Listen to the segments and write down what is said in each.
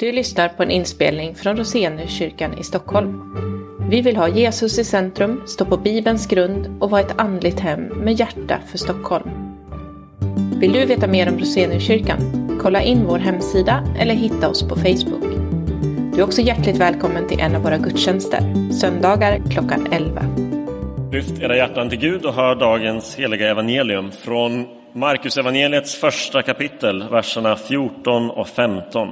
Du lyssnar på en inspelning från Roseniuskyrkan i Stockholm. Vi vill ha Jesus i centrum, stå på Bibelns grund och vara ett andligt hem med hjärta för Stockholm. Vill du veta mer om Roseniuskyrkan? Kolla in vår hemsida eller hitta oss på Facebook. Du är också hjärtligt välkommen till en av våra gudstjänster, söndagar klockan 11. Lyft era hjärtan till Gud och hör dagens heliga evangelium från Markus evangeliets första kapitel, verserna 14 och 15.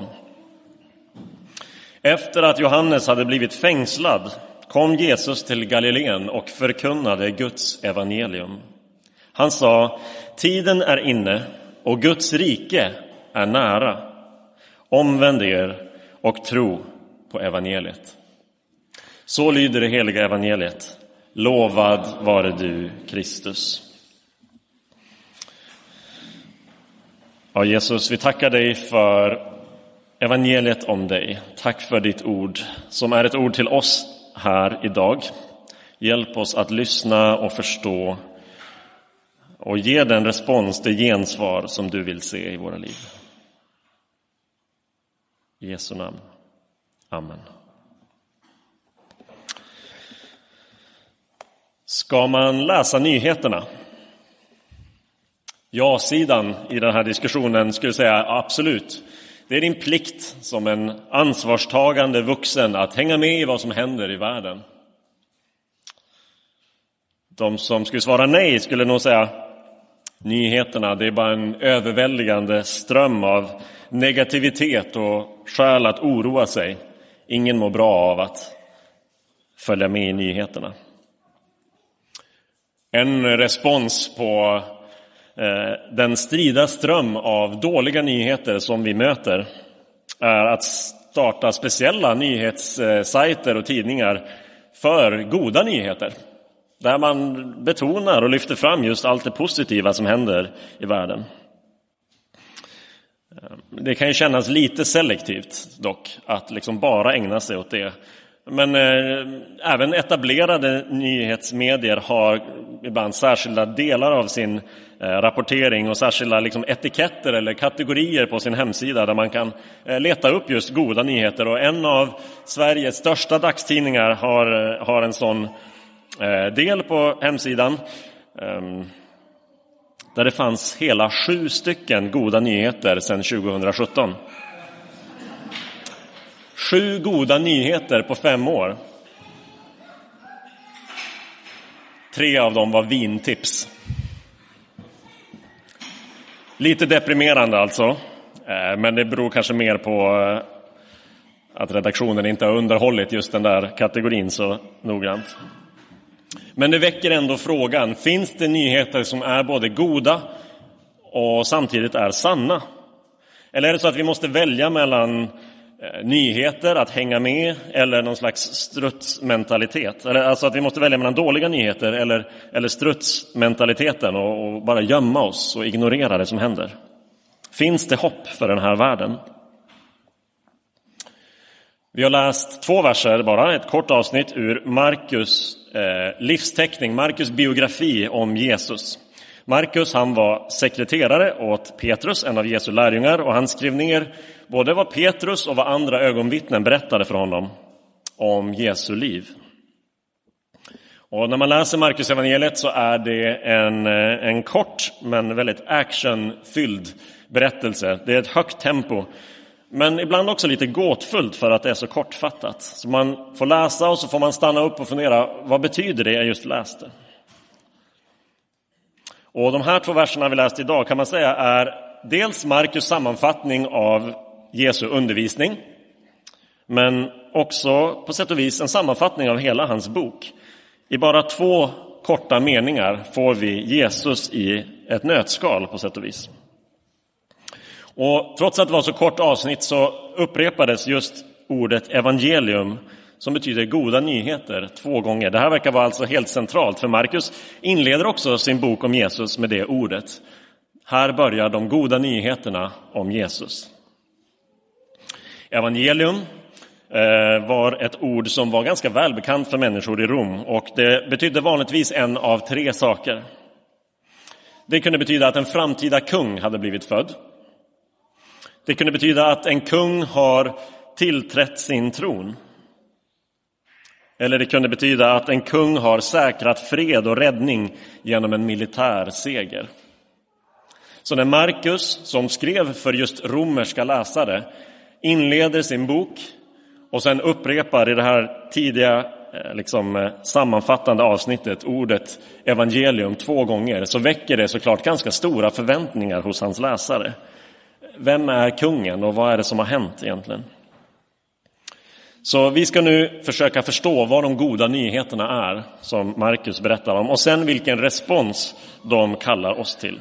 Efter att Johannes hade blivit fängslad kom Jesus till Galileen och förkunnade Guds evangelium. Han sa, tiden är inne och Guds rike är nära. Omvänd er och tro på evangeliet. Så lyder det heliga evangeliet. Lovad vare du, Kristus. Ja, Jesus, vi tackar dig för evangeliet om dig. Tack för ditt ord som är ett ord till oss här idag. Hjälp oss att lyssna och förstå och ge den respons, det gensvar som du vill se i våra liv. I Jesu namn. Amen. Ska man läsa nyheterna? Ja-sidan i den här diskussionen skulle säga absolut. Det är din plikt som en ansvarstagande vuxen att hänga med i vad som händer i världen. De som skulle svara nej skulle nog säga nyheterna, det är bara en överväldigande ström av negativitet och skäl att oroa sig. Ingen mår bra av att följa med i nyheterna. En respons på Eh, den strida ström av dåliga nyheter som vi möter är att starta speciella nyhetssajter och tidningar för goda nyheter. Där man betonar och lyfter fram just allt det positiva som händer i världen. Eh, det kan ju kännas lite selektivt dock, att liksom bara ägna sig åt det. Men eh, även etablerade nyhetsmedier har ibland särskilda delar av sin eh, rapportering och särskilda liksom, etiketter eller kategorier på sin hemsida där man kan eh, leta upp just goda nyheter. Och en av Sveriges största dagstidningar har, eh, har en sån eh, del på hemsidan ehm, där det fanns hela sju stycken goda nyheter sedan 2017. Sju goda nyheter på fem år. Tre av dem var vintips. Lite deprimerande alltså, eh, men det beror kanske mer på eh, att redaktionen inte har underhållit just den där kategorin så noggrant. Men det väcker ändå frågan, finns det nyheter som är både goda och samtidigt är sanna? Eller är det så att vi måste välja mellan Eh, nyheter, att hänga med eller någon slags strutsmentalitet. Alltså att vi måste välja mellan dåliga nyheter eller, eller strutsmentaliteten och, och bara gömma oss och ignorera det som händer. Finns det hopp för den här världen? Vi har läst två verser bara, ett kort avsnitt ur Markus eh, livsteckning, Markus biografi om Jesus. Markus han var sekreterare åt Petrus, en av Jesu lärjungar, och han skrev ner både vad Petrus och vad andra ögonvittnen berättade för honom om Jesu liv. Och när man läser Markus evangeliet så är det en, eh, en kort men väldigt actionfylld berättelse. Det är ett högt tempo, men ibland också lite gåtfullt för att det är så kortfattat. Så man får läsa och så får man stanna upp och fundera, vad betyder det jag just läste? Och de här två verserna vi läst idag kan man säga är dels Markus sammanfattning av Jesu undervisning, men också på sätt och vis en sammanfattning av hela hans bok. I bara två korta meningar får vi Jesus i ett nötskal på sätt och vis. Och trots att det var så kort avsnitt så upprepades just ordet evangelium som betyder goda nyheter två gånger. Det här verkar vara alltså helt centralt, för Markus inleder också sin bok om Jesus med det ordet. Här börjar de goda nyheterna om Jesus. Evangelium eh, var ett ord som var ganska välbekant för människor i Rom och det betydde vanligtvis en av tre saker. Det kunde betyda att en framtida kung hade blivit född. Det kunde betyda att en kung har tillträtt sin tron. Eller det kunde betyda att en kung har säkrat fred och räddning genom en militär seger. Så när Markus, som skrev för just romerska läsare, inleder sin bok och sen upprepar i det här tidiga eh, liksom, eh, sammanfattande avsnittet ordet evangelium två gånger så väcker det såklart ganska stora förväntningar hos hans läsare. Vem är kungen och vad är det som har hänt egentligen? Så vi ska nu försöka förstå vad de goda nyheterna är som Markus berättar om och sen vilken respons de kallar oss till.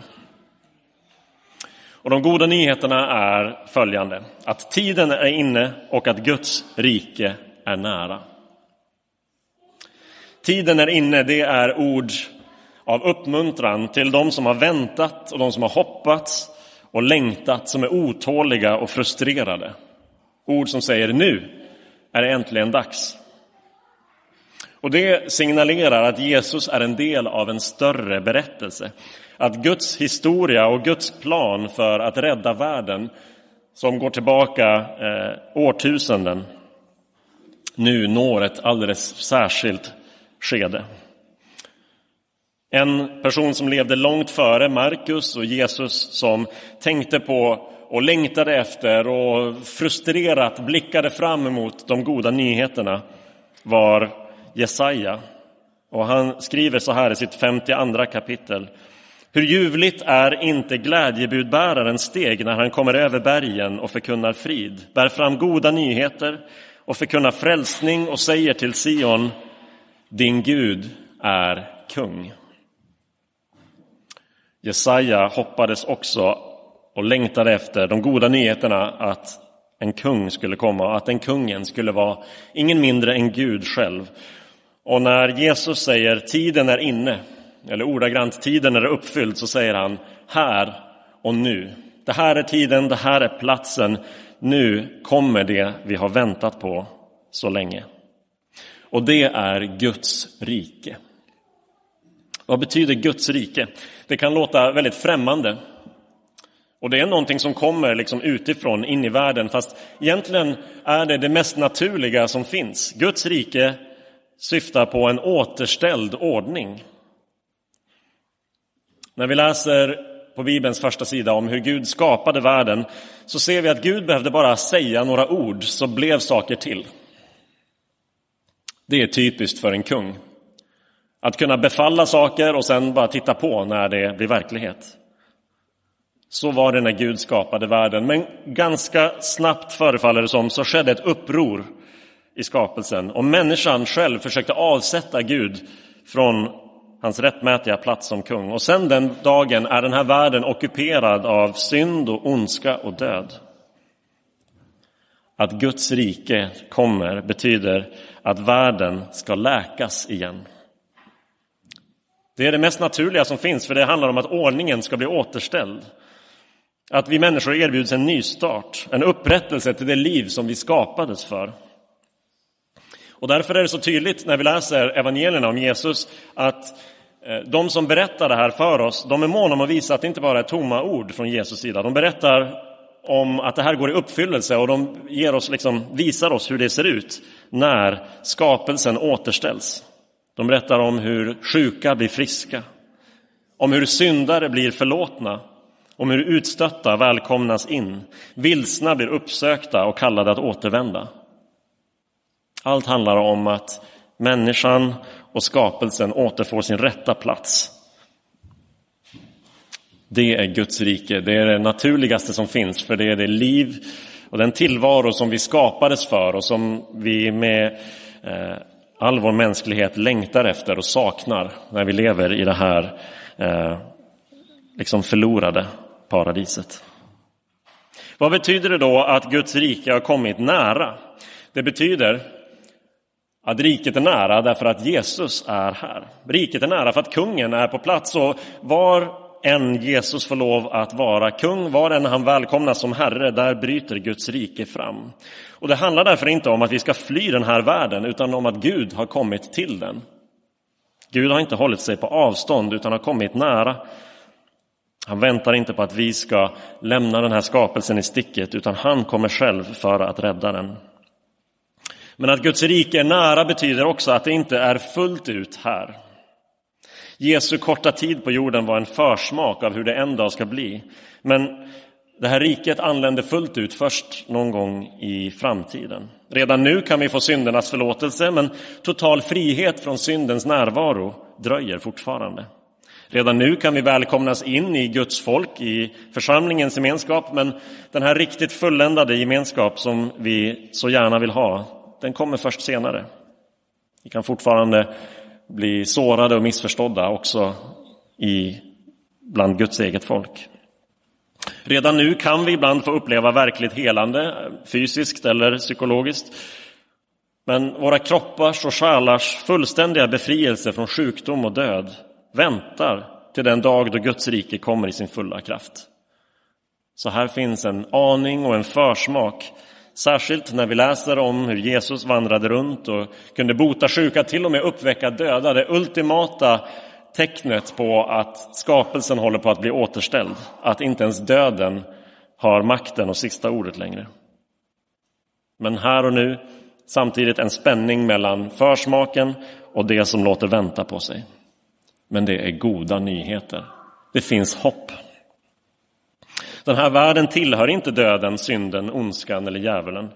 Och de goda nyheterna är följande, att tiden är inne och att Guds rike är nära. Tiden är inne, det är ord av uppmuntran till de som har väntat och de som har hoppats och längtat, som är otåliga och frustrerade. Ord som säger nu är det äntligen dags. Och det signalerar att Jesus är en del av en större berättelse. Att Guds historia och Guds plan för att rädda världen, som går tillbaka eh, årtusenden, nu når ett alldeles särskilt skede. En person som levde långt före Markus och Jesus som tänkte på och längtade efter och frustrerat blickade fram emot de goda nyheterna var Jesaja. Och han skriver så här i sitt 52 kapitel. Hur ljuvligt är inte glädjebudbärarens steg när han kommer över bergen och förkunnar frid, bär fram goda nyheter och förkunnar frälsning och säger till Sion, din Gud är kung. Jesaja hoppades också och längtade efter de goda nyheterna att en kung skulle komma och att den kungen skulle vara ingen mindre än Gud själv. Och när Jesus säger tiden är inne, eller ordagrant tiden är uppfylld, så säger han här och nu. Det här är tiden, det här är platsen. Nu kommer det vi har väntat på så länge. Och det är Guds rike. Vad betyder Guds rike? Det kan låta väldigt främmande. Och det är någonting som kommer liksom utifrån in i världen, fast egentligen är det det mest naturliga som finns. Guds rike syftar på en återställd ordning. När vi läser på Bibelns första sida om hur Gud skapade världen så ser vi att Gud behövde bara säga några ord så blev saker till. Det är typiskt för en kung. Att kunna befalla saker och sen bara titta på när det blir verklighet. Så var det när Gud skapade världen. Men ganska snabbt förefaller det som så skedde ett uppror i skapelsen och människan själv försökte avsätta Gud från hans rättmätiga plats som kung. Och sen den dagen är den här världen ockuperad av synd och ondska och död. Att Guds rike kommer betyder att världen ska läkas igen. Det är det mest naturliga som finns, för det handlar om att ordningen ska bli återställd. Att vi människor erbjuds en nystart, en upprättelse till det liv som vi skapades för. Och därför är det så tydligt när vi läser evangelierna om Jesus att eh, de som berättar det här för oss, de är måna om att visa att det inte bara är tomma ord från Jesus sida. De berättar om att det här går i uppfyllelse och de ger oss liksom, visar oss hur det ser ut när skapelsen återställs. De berättar om hur sjuka blir friska, om hur syndare blir förlåtna, om hur utstötta välkomnas in, vilsna blir uppsökta och kallade att återvända. Allt handlar om att människan och skapelsen återfår sin rätta plats. Det är Guds rike, det är det naturligaste som finns, för det är det liv och den tillvaro som vi skapades för och som vi med eh, all vår mänsklighet längtar efter och saknar när vi lever i det här eh, liksom förlorade paradiset. Vad betyder det då att Guds rike har kommit nära? Det betyder att riket är nära därför att Jesus är här. Riket är nära för att kungen är på plats och var än Jesus får lov att vara kung, var än han välkomnas som herre, där bryter Guds rike fram. Och det handlar därför inte om att vi ska fly den här världen, utan om att Gud har kommit till den. Gud har inte hållit sig på avstånd, utan har kommit nära. Han väntar inte på att vi ska lämna den här skapelsen i sticket, utan han kommer själv för att rädda den. Men att Guds rike är nära betyder också att det inte är fullt ut här. Jesu korta tid på jorden var en försmak av hur det en dag ska bli. Men det här riket anländer fullt ut först någon gång i framtiden. Redan nu kan vi få syndernas förlåtelse, men total frihet från syndens närvaro dröjer fortfarande. Redan nu kan vi välkomnas in i Guds folk, i församlingens gemenskap, men den här riktigt fulländade gemenskap som vi så gärna vill ha, den kommer först senare. Vi kan fortfarande bli sårade och missförstådda också i, bland Guds eget folk. Redan nu kan vi ibland få uppleva verkligt helande, fysiskt eller psykologiskt. Men våra kroppars och själars fullständiga befrielse från sjukdom och död väntar till den dag då Guds rike kommer i sin fulla kraft. Så här finns en aning och en försmak, särskilt när vi läser om hur Jesus vandrade runt och kunde bota sjuka, till och med uppväcka döda, det ultimata tecknet på att skapelsen håller på att bli återställd, att inte ens döden har makten och sista ordet längre. Men här och nu samtidigt en spänning mellan försmaken och det som låter vänta på sig. Men det är goda nyheter. Det finns hopp. Den här världen tillhör inte döden, synden, ondskan eller djävulen.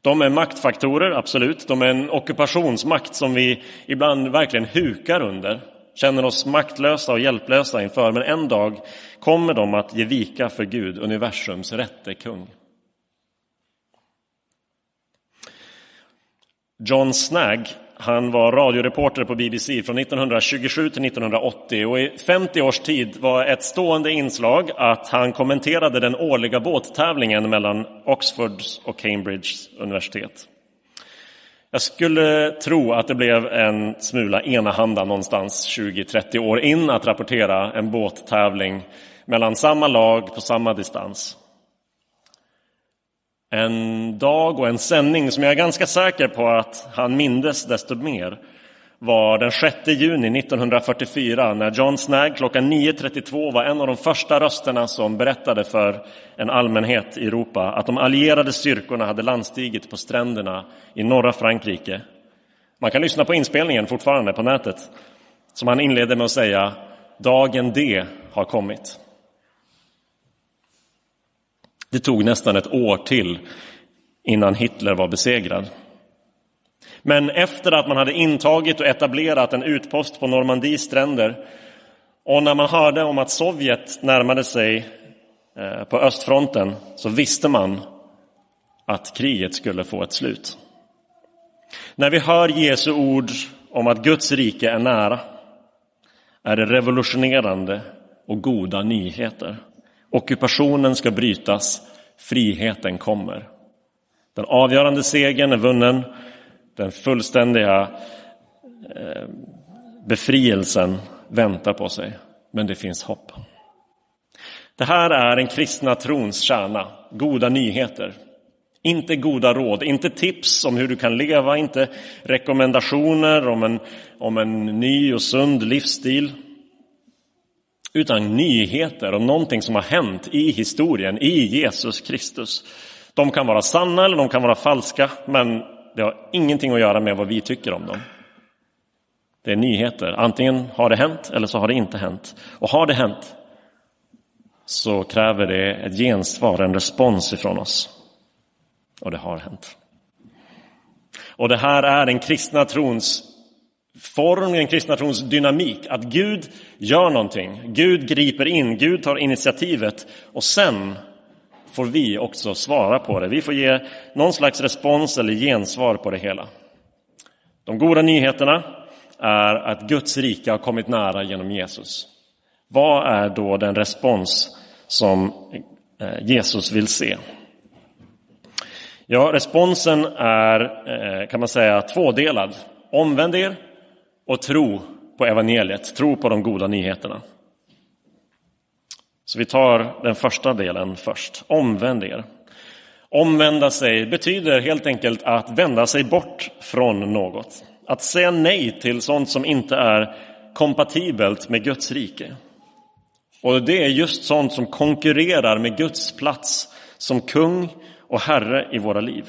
De är maktfaktorer, absolut. De är en ockupationsmakt som vi ibland verkligen hukar under, känner oss maktlösa och hjälplösa inför. Men en dag kommer de att ge vika för Gud, universums rätte kung. John Snagg han var radioreporter på BBC från 1927 till 1980 och i 50 års tid var ett stående inslag att han kommenterade den årliga båttävlingen mellan Oxfords och Cambridges universitet. Jag skulle tro att det blev en smula enahanda någonstans 20-30 år in att rapportera en båttävling mellan samma lag på samma distans. En dag och en sändning som jag är ganska säker på att han mindes desto mer var den 6 juni 1944 när John Snagg klockan 9.32 var en av de första rösterna som berättade för en allmänhet i Europa att de allierade styrkorna hade landstigit på stränderna i norra Frankrike. Man kan lyssna på inspelningen fortfarande på nätet som han inledde med att säga Dagen D har kommit. Det tog nästan ett år till innan Hitler var besegrad. Men efter att man hade intagit och etablerat en utpost på Normandies stränder och när man hörde om att Sovjet närmade sig eh, på östfronten så visste man att kriget skulle få ett slut. När vi hör Jesu ord om att Guds rike är nära är det revolutionerande och goda nyheter. Ockupationen ska brytas, friheten kommer. Den avgörande segern är vunnen, den fullständiga eh, befrielsen väntar på sig, men det finns hopp. Det här är den kristna trons kärna, goda nyheter. Inte goda råd, inte tips om hur du kan leva, inte rekommendationer om en, om en ny och sund livsstil utan nyheter om någonting som har hänt i historien, i Jesus Kristus. De kan vara sanna eller de kan vara falska, men det har ingenting att göra med vad vi tycker om dem. Det är nyheter. Antingen har det hänt eller så har det inte hänt. Och har det hänt så kräver det ett gensvar, en respons ifrån oss. Och det har hänt. Och det här är den kristna trons form i en kristna trons dynamik. Att Gud gör någonting, Gud griper in, Gud tar initiativet och sen får vi också svara på det. Vi får ge någon slags respons eller gensvar på det hela. De goda nyheterna är att Guds rike har kommit nära genom Jesus. Vad är då den respons som eh, Jesus vill se? Ja, responsen är, eh, kan man säga, tvådelad. Omvänd er och tro på evangeliet, tro på de goda nyheterna. Så vi tar den första delen först. Omvänd er. Omvända sig betyder helt enkelt att vända sig bort från något. Att säga nej till sånt som inte är kompatibelt med Guds rike. Och det är just sånt som konkurrerar med Guds plats som kung och herre i våra liv.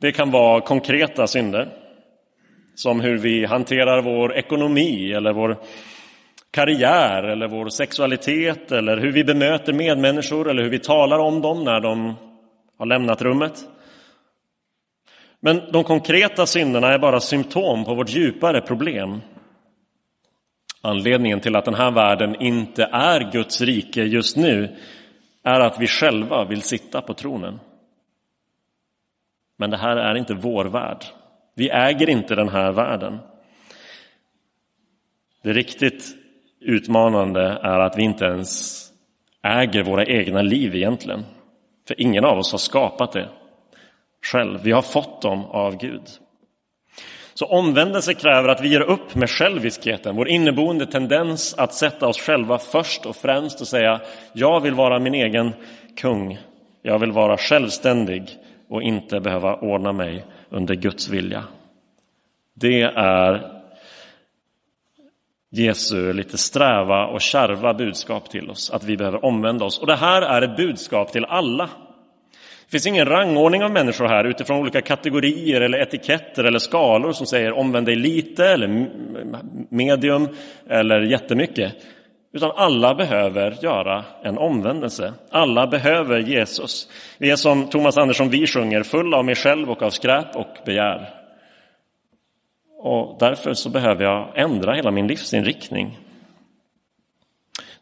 Det kan vara konkreta synder, som hur vi hanterar vår ekonomi eller vår karriär eller vår sexualitet eller hur vi bemöter medmänniskor eller hur vi talar om dem när de har lämnat rummet. Men de konkreta synderna är bara symptom på vårt djupare problem. Anledningen till att den här världen inte är Guds rike just nu är att vi själva vill sitta på tronen. Men det här är inte vår värld. Vi äger inte den här världen. Det riktigt utmanande är att vi inte ens äger våra egna liv egentligen. För ingen av oss har skapat det själv. Vi har fått dem av Gud. Så omvändelse kräver att vi ger upp med själviskheten, vår inneboende tendens att sätta oss själva först och främst och säga jag vill vara min egen kung. Jag vill vara självständig och inte behöva ordna mig under Guds vilja. Det är Jesu lite sträva och kärva budskap till oss, att vi behöver omvända oss. Och det här är ett budskap till alla. Det finns ingen rangordning av människor här utifrån olika kategorier eller etiketter eller skalor som säger omvänd dig lite eller medium eller jättemycket. Utan alla behöver göra en omvändelse. Alla behöver Jesus. Vi är som Thomas Andersson vi sjunger, full av mig själv och av skräp och begär. Och därför så behöver jag ändra hela min livsinriktning.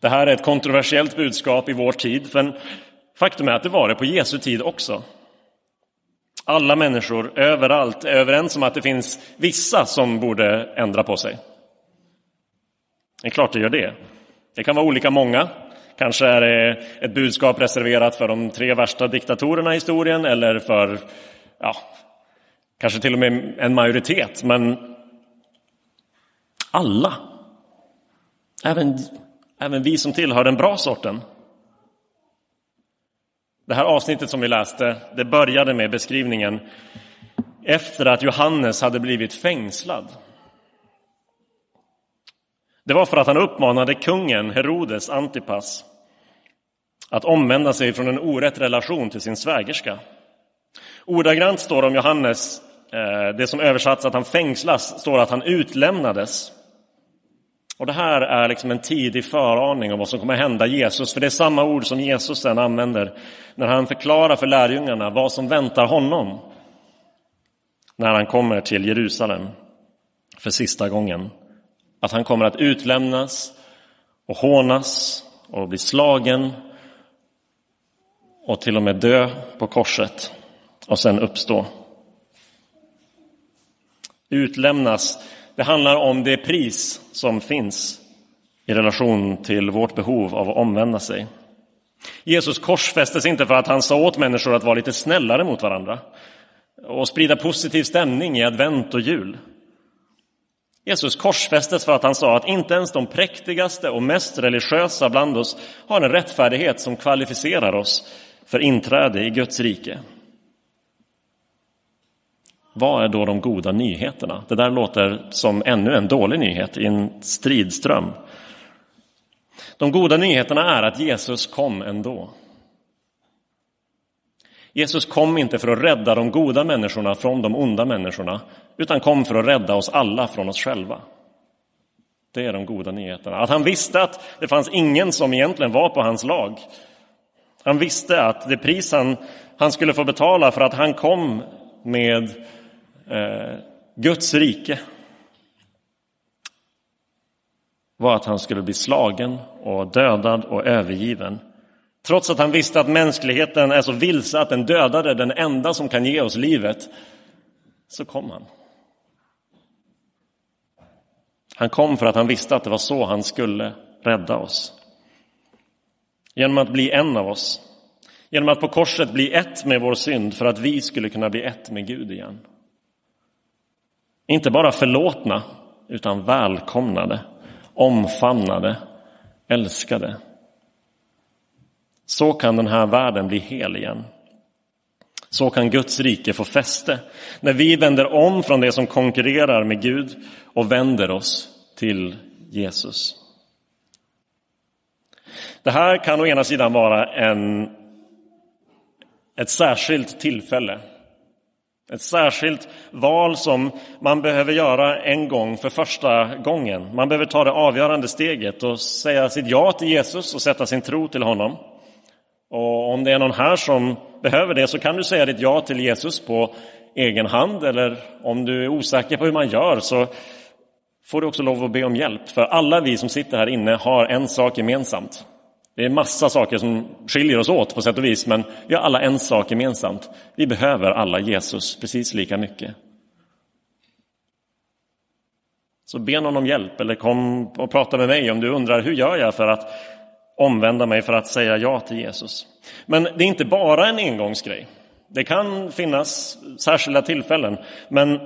Det här är ett kontroversiellt budskap i vår tid, men faktum är att det var det på Jesu tid också. Alla människor överallt är överens om att det finns vissa som borde ändra på sig. Det är klart det gör det. Det kan vara olika många. Kanske är det ett budskap reserverat för de tre värsta diktatorerna i historien eller för ja, kanske till och med en majoritet, men alla, även, även vi som tillhör den bra sorten. Det här avsnittet som vi läste, det började med beskrivningen efter att Johannes hade blivit fängslad. Det var för att han uppmanade kungen Herodes Antipas att omvända sig från en orätt relation till sin svägerska. Ordagrant står om Johannes, eh, det som översatts att han fängslas, står att han utlämnades. Och det här är liksom en tidig föraning om vad som kommer hända Jesus, för det är samma ord som Jesus sen använder när han förklarar för lärjungarna vad som väntar honom när han kommer till Jerusalem för sista gången. Att han kommer att utlämnas och hånas och bli slagen och till och med dö på korset och sen uppstå. Utlämnas, det handlar om det pris som finns i relation till vårt behov av att omvända sig. Jesus korsfästes inte för att han sa åt människor att vara lite snällare mot varandra och sprida positiv stämning i advent och jul. Jesus korsfästes för att han sa att inte ens de präktigaste och mest religiösa bland oss har en rättfärdighet som kvalificerar oss för inträde i Guds rike. Vad är då de goda nyheterna? Det där låter som ännu en dålig nyhet i en stridström. De goda nyheterna är att Jesus kom ändå. Jesus kom inte för att rädda de goda människorna från de onda människorna, utan kom för att rädda oss alla från oss själva. Det är de goda nyheterna. Att han visste att det fanns ingen som egentligen var på hans lag. Han visste att det pris han, han skulle få betala för att han kom med eh, Guds rike var att han skulle bli slagen och dödad och övergiven. Trots att han visste att mänskligheten är så vilse att den dödade den enda som kan ge oss livet, så kom han. Han kom för att han visste att det var så han skulle rädda oss. Genom att bli en av oss. Genom att på korset bli ett med vår synd för att vi skulle kunna bli ett med Gud igen. Inte bara förlåtna, utan välkomnade, omfamnade, älskade. Så kan den här världen bli hel igen. Så kan Guds rike få fäste när vi vänder om från det som konkurrerar med Gud och vänder oss till Jesus. Det här kan å ena sidan vara en, ett särskilt tillfälle. Ett särskilt val som man behöver göra en gång för första gången. Man behöver ta det avgörande steget och säga sitt ja till Jesus och sätta sin tro till honom. Och om det är någon här som behöver det så kan du säga ditt ja till Jesus på egen hand eller om du är osäker på hur man gör så får du också lov att be om hjälp. För alla vi som sitter här inne har en sak gemensamt. Det är massa saker som skiljer oss åt på sätt och vis, men vi har alla en sak gemensamt. Vi behöver alla Jesus precis lika mycket. Så be någon om hjälp eller kom och prata med mig om du undrar hur gör jag för att omvända mig för att säga ja till Jesus. Men det är inte bara en engångsgrej. Det kan finnas särskilda tillfällen, men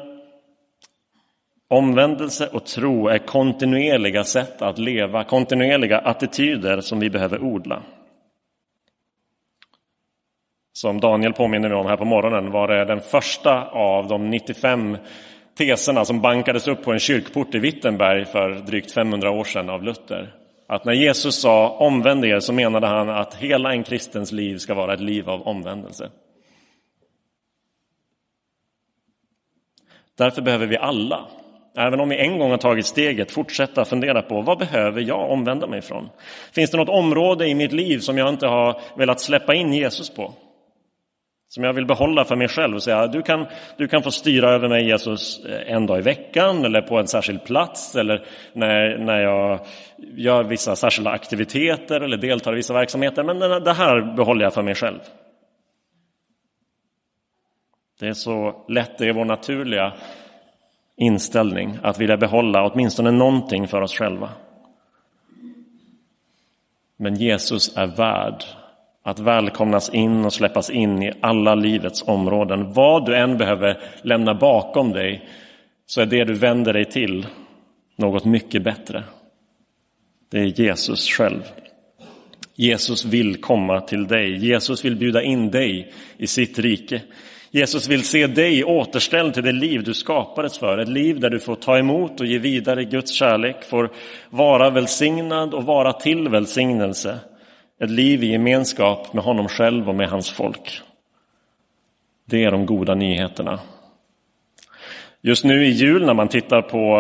omvändelse och tro är kontinuerliga sätt att leva, kontinuerliga attityder som vi behöver odla. Som Daniel påminner mig om här på morgonen var det den första av de 95 teserna som bankades upp på en kyrkport i Wittenberg för drygt 500 år sedan av Luther. Att när Jesus sa omvänd er så menade han att hela en kristens liv ska vara ett liv av omvändelse. Därför behöver vi alla, även om vi en gång har tagit steget, fortsätta fundera på vad behöver jag omvända mig ifrån? Finns det något område i mitt liv som jag inte har velat släppa in Jesus på? Som jag vill behålla för mig själv och säga du kan, du kan få styra över mig Jesus eh, en dag i veckan eller på en särskild plats eller när, när jag gör vissa särskilda aktiviteter eller deltar i vissa verksamheter. Men det här behåller jag för mig själv. Det är så lätt, det är vår naturliga inställning att vilja behålla åtminstone någonting för oss själva. Men Jesus är värd att välkomnas in och släppas in i alla livets områden. Vad du än behöver lämna bakom dig så är det du vänder dig till något mycket bättre. Det är Jesus själv. Jesus vill komma till dig. Jesus vill bjuda in dig i sitt rike. Jesus vill se dig återställd till det liv du skapades för. Ett liv där du får ta emot och ge vidare Guds kärlek, får vara välsignad och vara till välsignelse. Ett liv i gemenskap med honom själv och med hans folk. Det är de goda nyheterna. Just nu i jul när man tittar på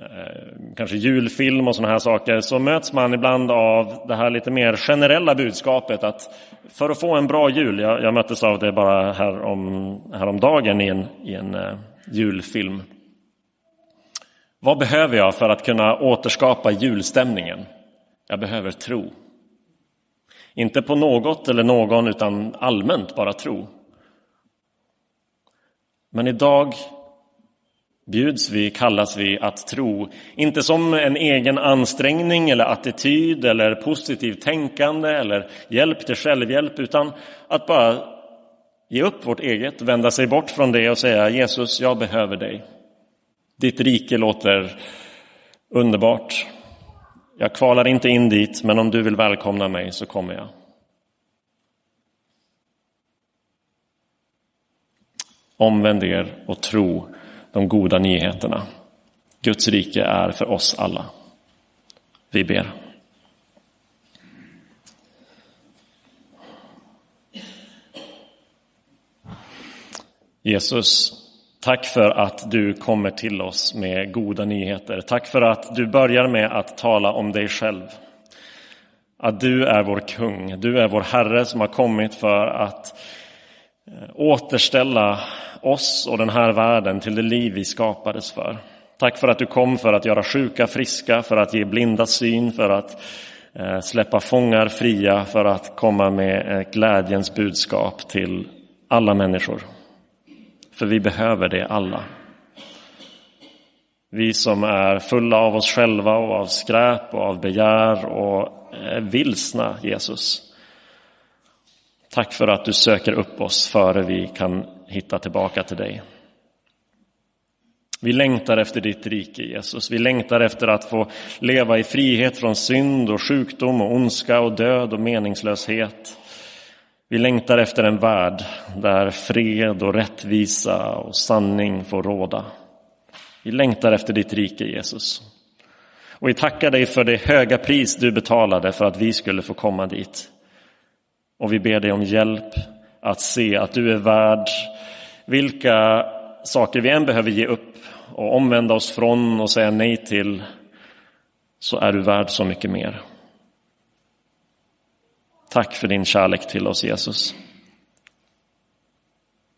eh, kanske julfilm och sådana här saker så möts man ibland av det här lite mer generella budskapet att för att få en bra jul, jag, jag möttes av det bara här om, häromdagen i en, i en uh, julfilm. Vad behöver jag för att kunna återskapa julstämningen? Jag behöver tro. Inte på något eller någon, utan allmänt bara tro. Men idag bjuds vi, kallas vi att tro, inte som en egen ansträngning eller attityd eller positivt tänkande eller hjälp till självhjälp, utan att bara ge upp vårt eget, vända sig bort från det och säga Jesus, jag behöver dig. Ditt rike låter underbart. Jag kvalar inte in dit, men om du vill välkomna mig så kommer jag. Omvänd er och tro de goda nyheterna. Guds rike är för oss alla. Vi ber. Jesus, tack för att du kommer till oss med goda nyheter. Tack för att du börjar med att tala om dig själv. Att du är vår kung, du är vår Herre som har kommit för att eh, återställa oss och den här världen till det liv vi skapades för. Tack för att du kom för att göra sjuka friska, för att ge blinda syn, för att eh, släppa fångar fria, för att komma med eh, glädjens budskap till alla människor. För vi behöver det alla. Vi som är fulla av oss själva och av skräp och av begär och eh, vilsna, Jesus. Tack för att du söker upp oss före vi kan hitta tillbaka till dig. Vi längtar efter ditt rike, Jesus. Vi längtar efter att få leva i frihet från synd och sjukdom och ondska och död och meningslöshet. Vi längtar efter en värld där fred och rättvisa och sanning får råda. Vi längtar efter ditt rike, Jesus. Och vi tackar dig för det höga pris du betalade för att vi skulle få komma dit. Och vi ber dig om hjälp att se att du är värd vilka saker vi än behöver ge upp och omvända oss från och säga nej till så är du värd så mycket mer. Tack för din kärlek till oss Jesus.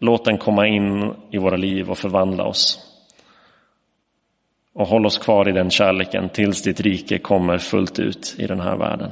Låt den komma in i våra liv och förvandla oss. Och håll oss kvar i den kärleken tills ditt rike kommer fullt ut i den här världen.